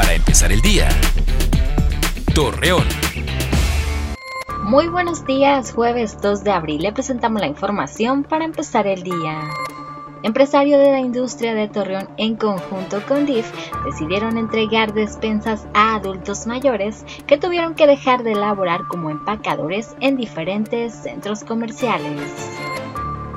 para empezar el día. Torreón. Muy buenos días, jueves 2 de abril le presentamos la información para empezar el día. Empresario de la industria de Torreón en conjunto con DIF decidieron entregar despensas a adultos mayores que tuvieron que dejar de laborar como empacadores en diferentes centros comerciales.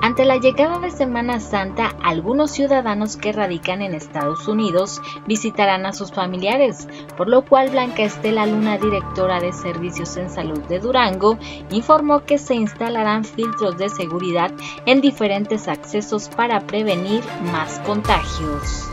Ante la llegada de Semana Santa, algunos ciudadanos que radican en Estados Unidos visitarán a sus familiares, por lo cual Blanca Estela Luna, directora de Servicios en Salud de Durango, informó que se instalarán filtros de seguridad en diferentes accesos para prevenir más contagios.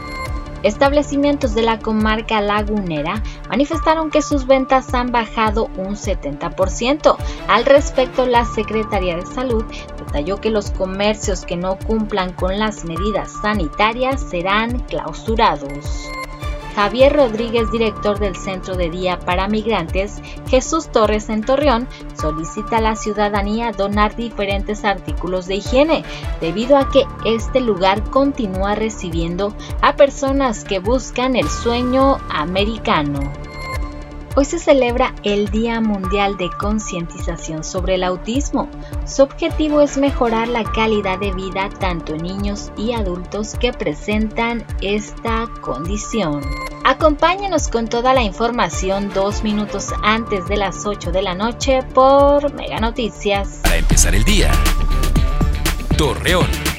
Establecimientos de la comarca lagunera manifestaron que sus ventas han bajado un 70%. Al respecto, la Secretaría de Salud detalló que los comercios que no cumplan con las medidas sanitarias serán clausurados. Javier Rodríguez, director del Centro de Día para Migrantes, Jesús Torres en Torreón, solicita a la ciudadanía donar diferentes artículos de higiene, debido a que este lugar continúa recibiendo a personas que buscan el sueño americano. Hoy se celebra el Día Mundial de Concientización sobre el Autismo. Su objetivo es mejorar la calidad de vida tanto en niños y adultos que presentan esta condición. Acompáñenos con toda la información dos minutos antes de las 8 de la noche por Mega Noticias. Para empezar el día, Torreón.